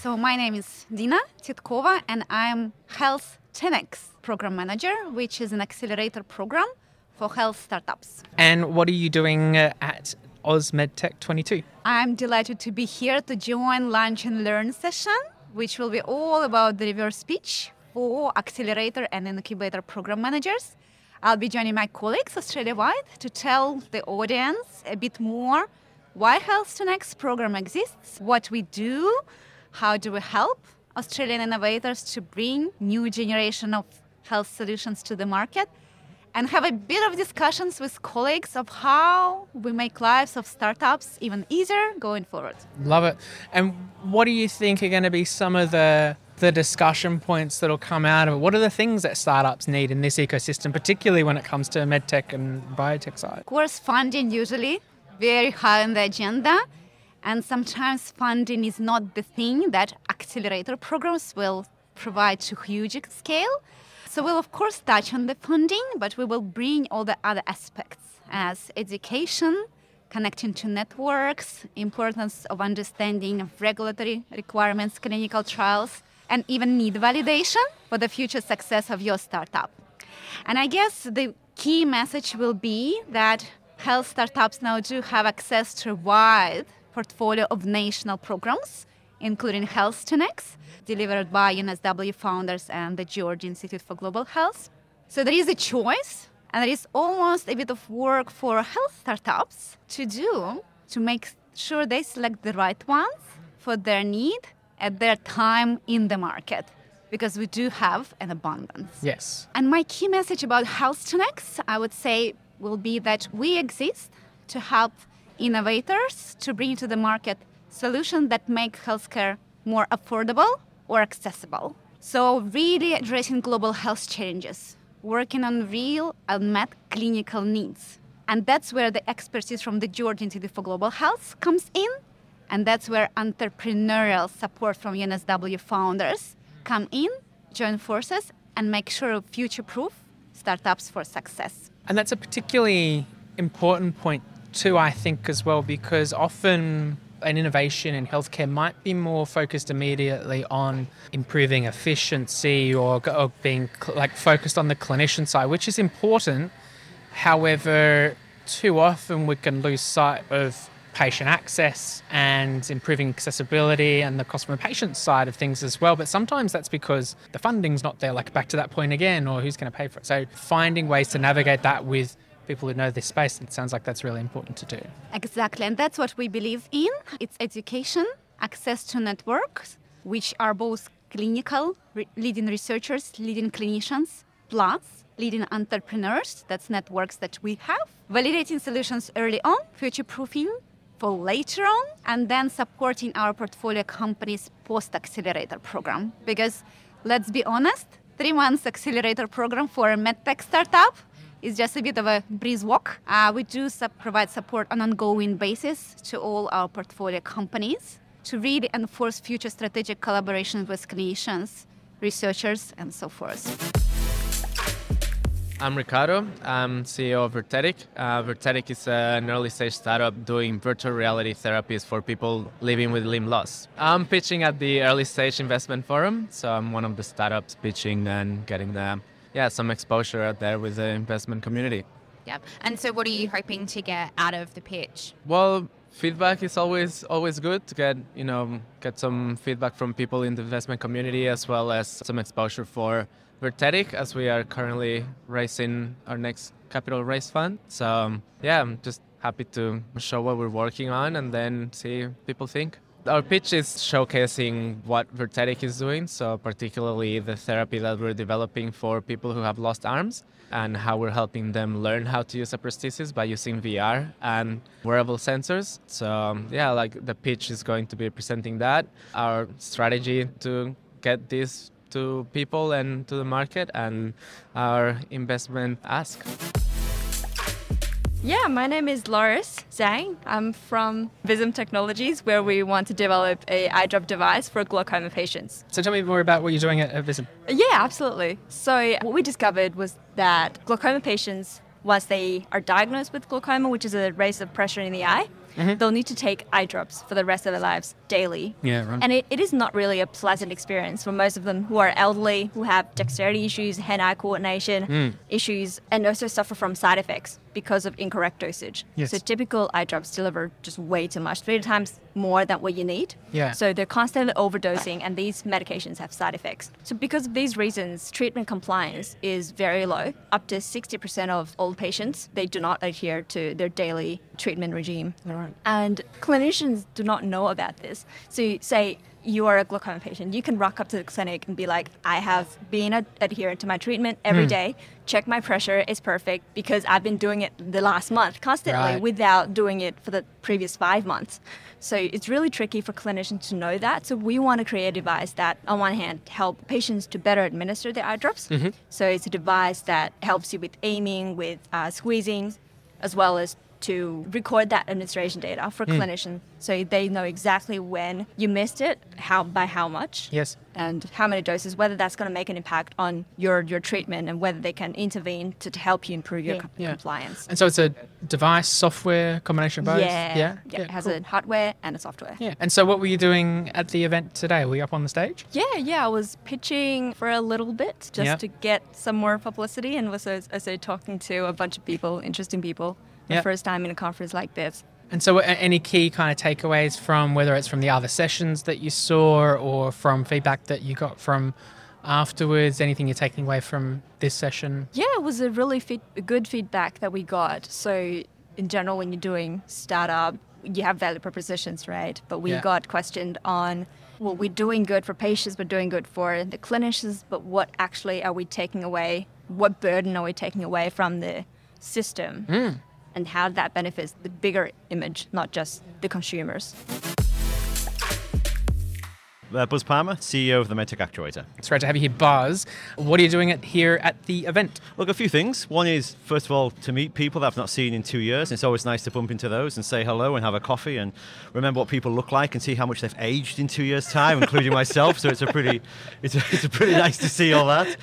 P: So my name is Dina Titkova and I'm Health 10X Program Manager, which is an accelerator program for health startups.
A: And what are you doing uh, at AusMedTech 22?
P: I'm delighted to be here to join Lunch and Learn session, which will be all about the reverse speech for accelerator and incubator program managers. I'll be joining my colleagues Australia-wide to tell the audience a bit more why Health 10X program exists, what we do, how do we help Australian innovators to bring new generation of health solutions to the market, and have a bit of discussions with colleagues of how we make lives of startups even easier going forward.
A: Love it. And what do you think are going to be some of the the discussion points that'll come out of it? What are the things that startups need in this ecosystem, particularly when it comes to medtech and biotech side?
P: Of course, funding usually very high on the agenda, and sometimes funding is not the thing that accelerator programs will provide to huge scale. So we'll of course touch on the funding, but we will bring all the other aspects as education, connecting to networks, importance of understanding of regulatory requirements, clinical trials, and even need validation for the future success of your startup. And I guess the key message will be that health startups now do have access to a wide portfolio of national programs, including Health 10X, delivered by UNSW founders and the George Institute for Global Health. So there is a choice, and there is almost a bit of work for health startups to do to make sure they select the right ones for their need at their time in the market, because we do have an abundance.
A: Yes.
P: And my key message about Health 10X, I would say, will be that we exist to help innovators to bring to the market solutions that make healthcare more affordable or accessible. So, really addressing global health challenges, working on real unmet clinical needs. And that's where the expertise from the George Institute for Global Health comes in. And that's where entrepreneurial support from UNSW founders come in, join forces, and make sure future proof startups for success.
A: And that's a particularly important point, too, I think, as well, because often an innovation in healthcare might be more focused immediately on improving efficiency or, or being cl- like focused on the clinician side, which is important. However, too often we can lose sight of patient access and improving accessibility and the cost from a patient side of things as well. But sometimes that's because the funding's not there, like back to that point again, or who's going to pay for it. So finding ways to navigate that with people who know this space, it sounds like that's really important to do.
P: Exactly, and that's what we believe in. It's education, access to networks, which are both clinical, re- leading researchers, leading clinicians, plus leading entrepreneurs. That's networks that we have. Validating solutions early on, future proofing for later on, and then supporting our portfolio companies post accelerator program. Because let's be honest, three months accelerator program for a medtech startup is just a bit of a breeze walk. Uh, we do sub- provide support on an ongoing basis to all our portfolio companies to really enforce future strategic collaboration with clinicians, researchers, and so forth.
Q: I'm Ricardo. I'm CEO of Virtetic. Uh, Virtetic is an early stage startup doing virtual reality therapies for people living with limb loss. I'm pitching at the early stage investment forum, so I'm one of the startups pitching and getting the yeah some exposure out there with the investment community.
D: Yep. And so, what are you hoping to get out of the pitch?
Q: Well, feedback is always always good to get you know get some feedback from people in the investment community as well as some exposure for Virtetic as we are currently raising our next capital raise fund. So um, yeah, I'm just happy to show what we're working on and then see what people think. Our pitch is showcasing what Virtetic is doing, so particularly the therapy that we're developing for people who have lost arms and how we're helping them learn how to use a prosthesis by using VR and wearable sensors. So yeah, like the pitch is going to be presenting that, our strategy to get this to people and to the market and our investment ask.
R: Yeah, my name is Loris Zhang. I'm from Vism Technologies, where we want to develop a eye drop device for glaucoma patients.
A: So tell me more about what you're doing at, at Vism.
R: Yeah, absolutely. So what we discovered was that glaucoma patients, once they are diagnosed with glaucoma, which is a raise of pressure in the eye,
A: Mhm.
R: they'll need to take eye drops for the rest of their lives daily.
A: Yeah, right.
R: And it, it is not really a pleasant experience for most of them who are elderly, who have dexterity issues, hand eye coordination
A: Mm.
R: issues, and also suffer from side effects because of incorrect dosage.
A: Yes.
R: So typical eye drops deliver just way too much, three times more than what you need.
A: Yeah.
R: So they're constantly overdosing, and these medications have side effects. So because of these reasons, treatment compliance is very low. Up to 60% of old patients they do not adhere to their daily treatment regime.
A: All right.
R: And clinicians do not know about this. So you say you are a glaucoma patient, you can rock up to the clinic and be like, I have been ad- adherent to my treatment every
A: Hmm.
R: day. Check my pressure is perfect because I've been doing it the last month constantly
A: Right.
R: without doing it for the previous five months. So it's really tricky for clinicians to know that. So we want to create a device that, on one hand, help patients to better administer their eye drops.
A: Mhm.
R: So it's a device that helps you with aiming, with uh, squeezing, as well as to record that administration data for
A: Mm.
R: clinicians so they know exactly when you missed it, how by how much,
A: Yes.
R: and how many doses, whether that's going to make an impact on your, your treatment and whether they can intervene to, to help you improve your
A: Yeah.
R: com-
A: Yeah.
R: compliance.
A: And so it's a device, software combination of both.
R: Yeah,
A: Yeah.
R: yeah, it has a hardware and a software.
A: Yeah. And so what were you doing at the event today? Were you up on the stage?
R: Yeah, yeah, I was pitching for a little bit just to get some more publicity and was also talking to a bunch of people, interesting people, the
A: Yeah.
R: first time in a conference like this.
A: And so, any key kind of takeaways from whether it's from the other sessions that you saw or from feedback that you got from afterwards? Anything you're taking away from this session?
R: Yeah, it was a really feed- good feedback that we got. So, in general, when you're doing startup, you have value propositions, right? But we
A: Yeah.
R: got questioned on, well, we're doing good for patients, we're doing good for the clinicians, but what actually are we taking away? What burden are we taking away from the system?
A: Mm.
R: And how that benefits the bigger image, not just the consumers.
S: Uh, Buzz Palmer, CEO of the MedTech Actuator.
A: It's great to have you here, Buzz. What are you doing at, here at the event?
S: Look, a few things. One is, first of all, to meet people that I've not seen in two years. It's always nice to bump into those and say hello and have a coffee and remember what people look like and see how much they've aged in two years' time, including myself. So it's a pretty, it's a, it's a pretty nice to see all that.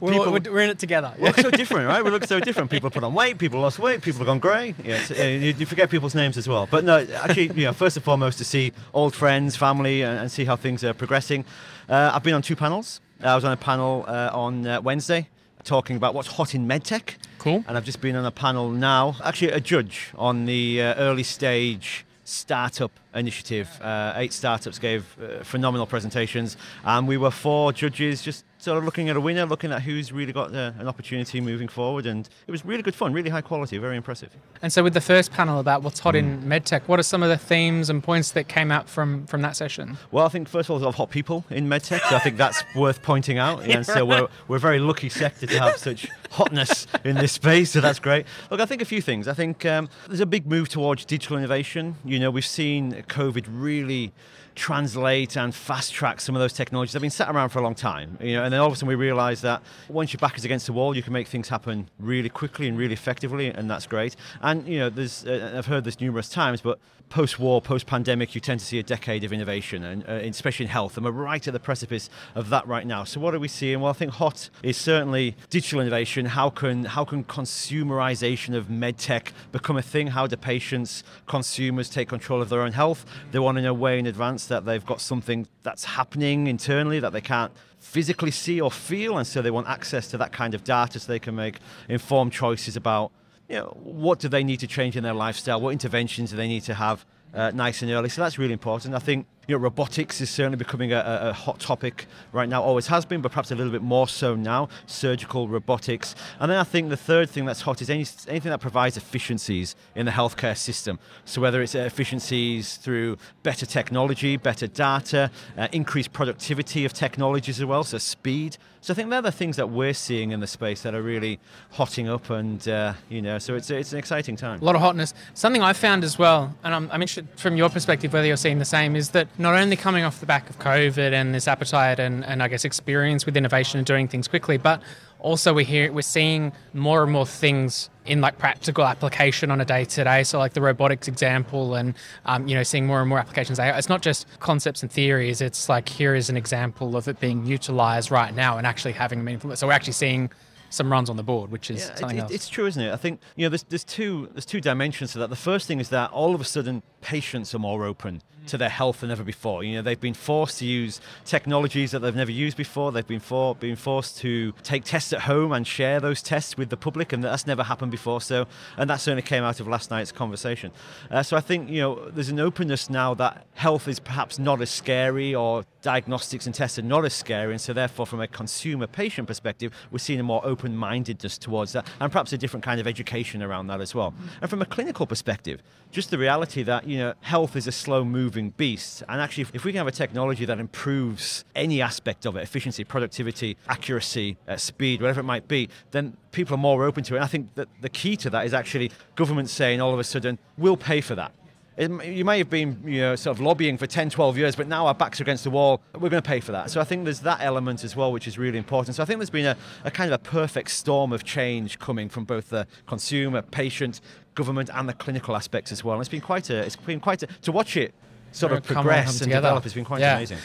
A: We're,
S: people-
A: we're, we're in it together.
S: we look so different, right? We look so different. People put on weight, people lost weight, people have gone grey. Yes, uh, you, you forget people's names as well. But no, actually, you know, first and foremost, to see old friends, family, and, and see how things are progressing. Uh, I've been on two panels. I was on a panel uh, on uh, Wednesday talking about what's hot in medtech.
A: Cool.
S: And I've just been on a panel now, actually a judge on the uh, early stage startup initiative. Uh, eight startups gave uh, phenomenal presentations, and we were four judges just sort of looking at a winner, looking at who's really got uh, an opportunity moving forward, and it was really good fun, really high quality, very impressive.
A: And so, with the first panel about what's hot in medtech, what are some of the themes and points that came out from from that session?
S: Well, I think first of all, there's a lot of hot people in medtech, so I think that's worth pointing out. And so we're, we're a very lucky sector to have such hotness in this space, so that's great. Look, I think a few things. I think um, there's a big move towards digital innovation. You know, we've seen COVID really translate and fast track some of those technologies. They've been sat around for a long time, you know, and then all of a sudden we realise that once your back is against the wall, you can make things happen really quickly and really effectively, and that's great. And you know, there's uh, I've heard this numerous times, but post-war, post-pandemic, you tend to see a decade of innovation, and uh, especially in health, and we're right at the precipice of that right now. So what are we seeing? Well, I think hot is certainly digital innovation. How can how can consumerization of medtech become a thing? How do patients, consumers take control of their own health? They want to know way in advance that they've got something that's happening internally that they can't physically see or feel, and so they want access to that kind of data so they can make informed choices about you know, what do they need to change in their lifestyle? What interventions do they need to have uh, nice and early? So that's really important. I think you know, robotics is certainly becoming a, a, hot topic right now. Always has been, but perhaps a little bit more so now. Surgical robotics, and then I think the third thing that's hot is any, anything that provides efficiencies in the healthcare system. So whether it's efficiencies through better technology, better data, uh, increased productivity of technologies as well, so speed. So I think they're the things that we're seeing in the space that are really hotting up, and uh, you know, so it's it's an exciting time.
A: A lot of hotness. Something I found as well, and I'm, I'm interested from your perspective whether you're seeing the same, is that not only coming off the back of COVID and this appetite and, and I guess experience with innovation and doing things quickly, but also we're here we're seeing more and more things in like practical application on a day to day. So like the robotics example, and um, you know seeing more and more applications. It's not just concepts and theories. It's like here is an example of it being utilized right now and actually having a meaningful. So we're actually seeing some runs on the board, which is
S: Yeah,
A: something
S: it-
A: else.
S: It's true, isn't it? I think you know there's, there's two there's two dimensions to that. The first thing is that all of a sudden patients are more open to their health than ever before. You know they've been forced to use technologies that they've never used before. They've been for, been forced to take tests at home and share those tests with the public, and that's never happened before. So and that certainly came out of last night's conversation. Uh, so I think you know there's an openness now that health is perhaps not as scary or diagnostics and tests are not as scary, and so therefore, from a consumer patient perspective, we're seeing a more open mindedness towards that, and perhaps a different kind of education around that as well. And from a clinical perspective, just the reality that you know health is a slow moving beast, and actually, if, we can have a technology that improves any aspect of it, efficiency, productivity, accuracy, uh, speed, whatever it might be, then people are more open to it. And I think that the key to that is actually government saying all of a sudden, we'll pay for that. It, you may have been you know, sort of lobbying for 10, 12 years, but now our backs are against the wall. We're going to pay for that. So I think there's that element as well, which is really important. So I think there's been a, a kind of a perfect storm of change coming from both the consumer, patient, government, and the clinical aspects as well. And it's been quite a, it's been quite a, to watch it sort of progress and
A: together.
S: develop has been quite
A: Yeah.
S: amazing.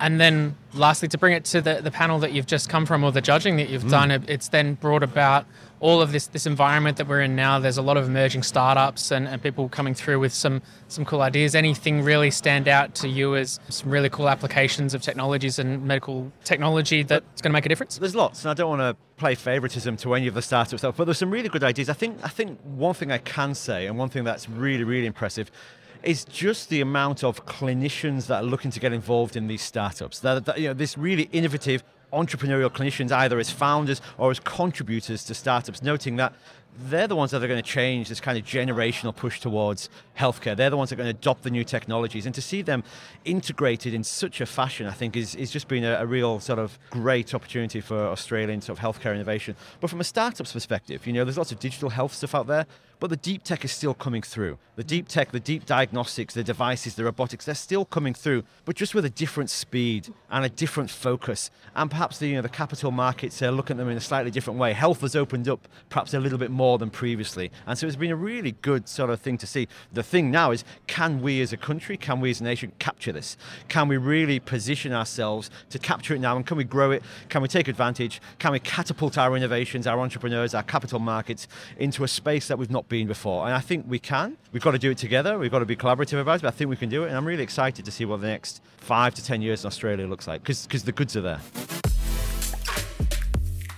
A: And then, lastly, to bring it to the, the panel that you've just come from, or the judging that you've
S: Mm.
A: done, it, it's then brought about all of this this environment that we're in now. There's a lot of emerging startups and, and people coming through with some some cool ideas. Anything really stand out to you as some really cool applications of technologies and medical technology that's going to make a difference?
S: There's lots, and I don't want to play favoritism to any of the startup stuff, but there's some really good ideas. I think I think one thing I can say, and one thing that's really really impressive, is just the amount of clinicians that are looking to get involved in these startups. That, that you know, this really innovative entrepreneurial clinicians, either as founders or as contributors to startups, noting that they're the ones that are going to change this kind of generational push towards healthcare. They're the ones that are going to adopt the new technologies. And to see them integrated in such a fashion, I think, is, is just been a, a real sort of great opportunity for Australian sort of healthcare innovation. But from a startup's perspective, you know, there's lots of digital health stuff out there. But the deep tech is still coming through. The deep tech, the deep diagnostics, the devices, the robotics, they're still coming through, but just with a different speed and a different focus. And perhaps the, you know, the capital markets are looking at them in a slightly different way. Health has opened up perhaps a little bit more than previously. And so it's been a really good sort of thing to see. The thing now is can we as a country, can we as a nation capture this? Can we really position ourselves to capture it now and can we grow it? Can we take advantage? Can we catapult our innovations, our entrepreneurs, our capital markets into a space that we've not been before? And I think we can. We've got to do it together. We've got to be collaborative about it, but I think we can do it. And I'm really excited to see what the next five to 10 years in Australia looks like because the goods are there.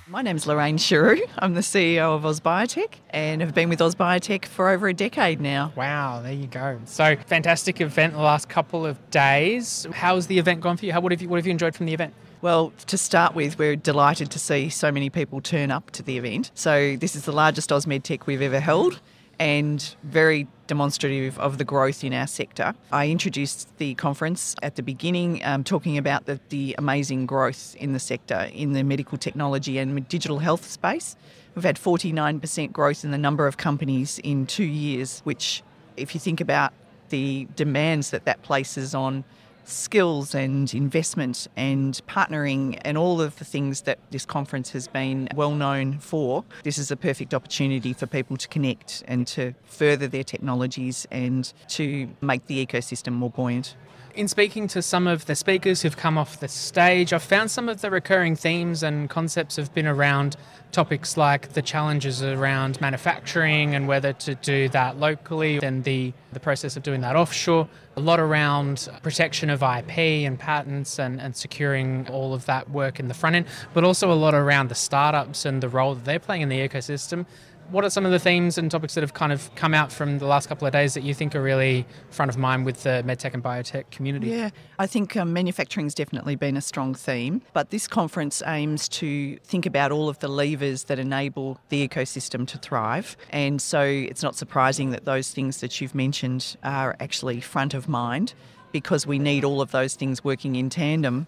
T: My name's Lorraine Chiroiu. I'm the CEO of AusBiotech and have been with AusBiotech for over a decade now.
A: Wow, there you go. So fantastic event the last couple of days. How's the event gone for you? How what have you what have you enjoyed from the event?
T: Well, to start with, we're delighted to see so many people turn up to the event. So this is the largest AusMedTech we've ever held and very demonstrative of the growth in our sector. I introduced the conference at the beginning, um, talking about the, the amazing growth in the sector in the medical technology and digital health space. We've had 49% growth in the number of companies in two years, which, if you think about the demands that that places on skills and investment and partnering and all of the things that this conference has been well known for, this is a perfect opportunity for people to connect and to further their technologies and to make the ecosystem more buoyant.
A: In speaking to some of the speakers who've come off the stage, I've found some of the recurring themes and concepts have been around topics like the challenges around manufacturing and whether to do that locally and the, the process of doing that offshore. A lot around protection of IP and patents and, and securing all of that work in the front end, but also a lot around the startups and the role that they're playing in the ecosystem what are some of the themes and topics that have kind of come out from the last couple of days that you think are really front of mind with the medtech and biotech community?
T: Yeah, I think um, manufacturing has definitely been a strong theme, but this conference aims to think about all of the levers that enable the ecosystem to thrive. And so it's not surprising that those things that you've mentioned are actually front of mind because we need all of those things working in tandem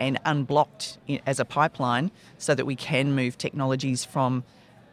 T: and unblocked as a pipeline so that we can move technologies from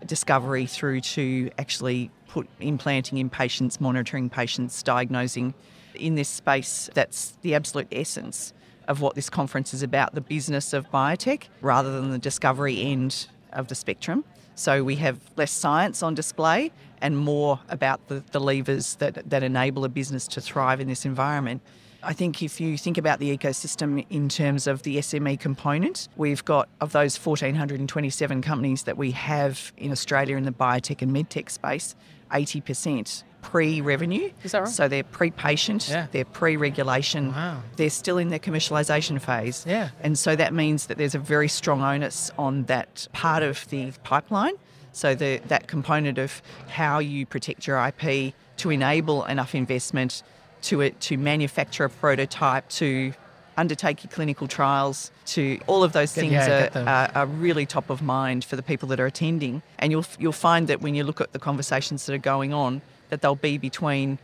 T: discovery through to actually put implanting in patients, monitoring patients, diagnosing in this space. That's the absolute essence of what this conference is about the business of biotech rather than the discovery end of the spectrum. So we have less science on display and more about the, the levers that, that enable a business to thrive in this environment. I think if you think about the ecosystem in terms of the SME component, we've got of those 1,427 companies that we have in Australia in the biotech and medtech space, 80% pre-revenue.
A: Is that right?
T: So they're pre-patient,
A: Yeah.
T: they're pre-regulation,
A: Wow.
T: they're still in their commercialisation phase.
A: Yeah.
T: And so that means that there's a very strong onus on that part of the pipeline. So the, that component of how you protect your IP to enable enough investment to it to manufacture a prototype to undertake your clinical trials to all of those things
A: yeah,
T: are, are, are really top of mind for the people that are attending. And you'll you'll find that when you look at the conversations that are going on that they'll be between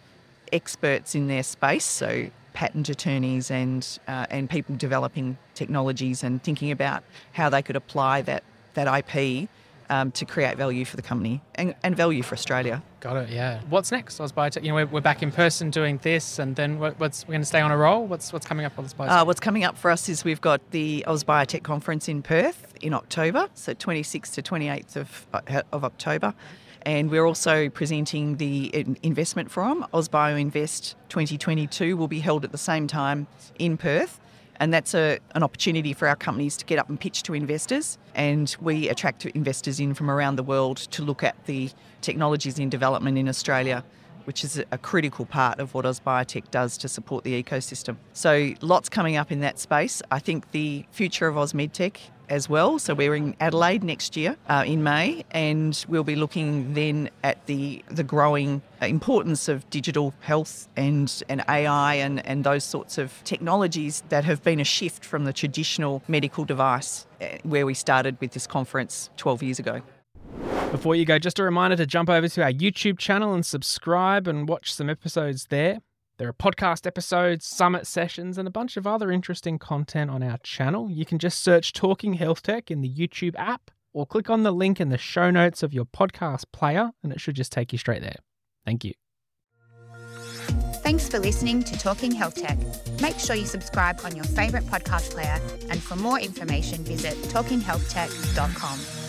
T: experts in their space so patent attorneys and uh, and people developing technologies and thinking about how they could apply that that IP um, to create value for the company and, and value for Australia.
A: Got it. Yeah. What's next? AusBiotech. You know, we're, we're back in person doing this, and then what, what's we're going to stay on a roll. What's what's coming up on this Biotech?
T: Uh, what's coming up for us is we've got the AusBiotech conference in Perth in October, so 26th to 28th of, uh, of October. And we're also presenting the in- investment forum. AusBioInvest 2022 will be held at the same time in Perth. And that's a, an opportunity for our companies to get up and pitch to investors. And we attract investors in from around the world to look at the technologies in development in Australia which is a critical part of what AusBiotech does to support the ecosystem. So lots coming up in that space. I think the future of AusMedTech as well. So we're in Adelaide next year uh, in May, and we'll be looking then at the the growing importance of digital health and, and AI and, and those sorts of technologies that have been a shift from the traditional medical device uh, where we started with this conference 12 years ago.
A: Before you go, just a reminder to jump over to our YouTube channel and subscribe and watch some episodes there. There are podcast episodes, summit sessions, and a bunch of other interesting content on our channel. You can just search Talking Health Tech in the YouTube app. or click on the link in the show notes of your podcast player and it should just take you straight there. Thank you.
B: Thanks for listening to Talking Health Tech. Make sure you subscribe on your favourite podcast player, and for more information, visit talkinghealthtech.com.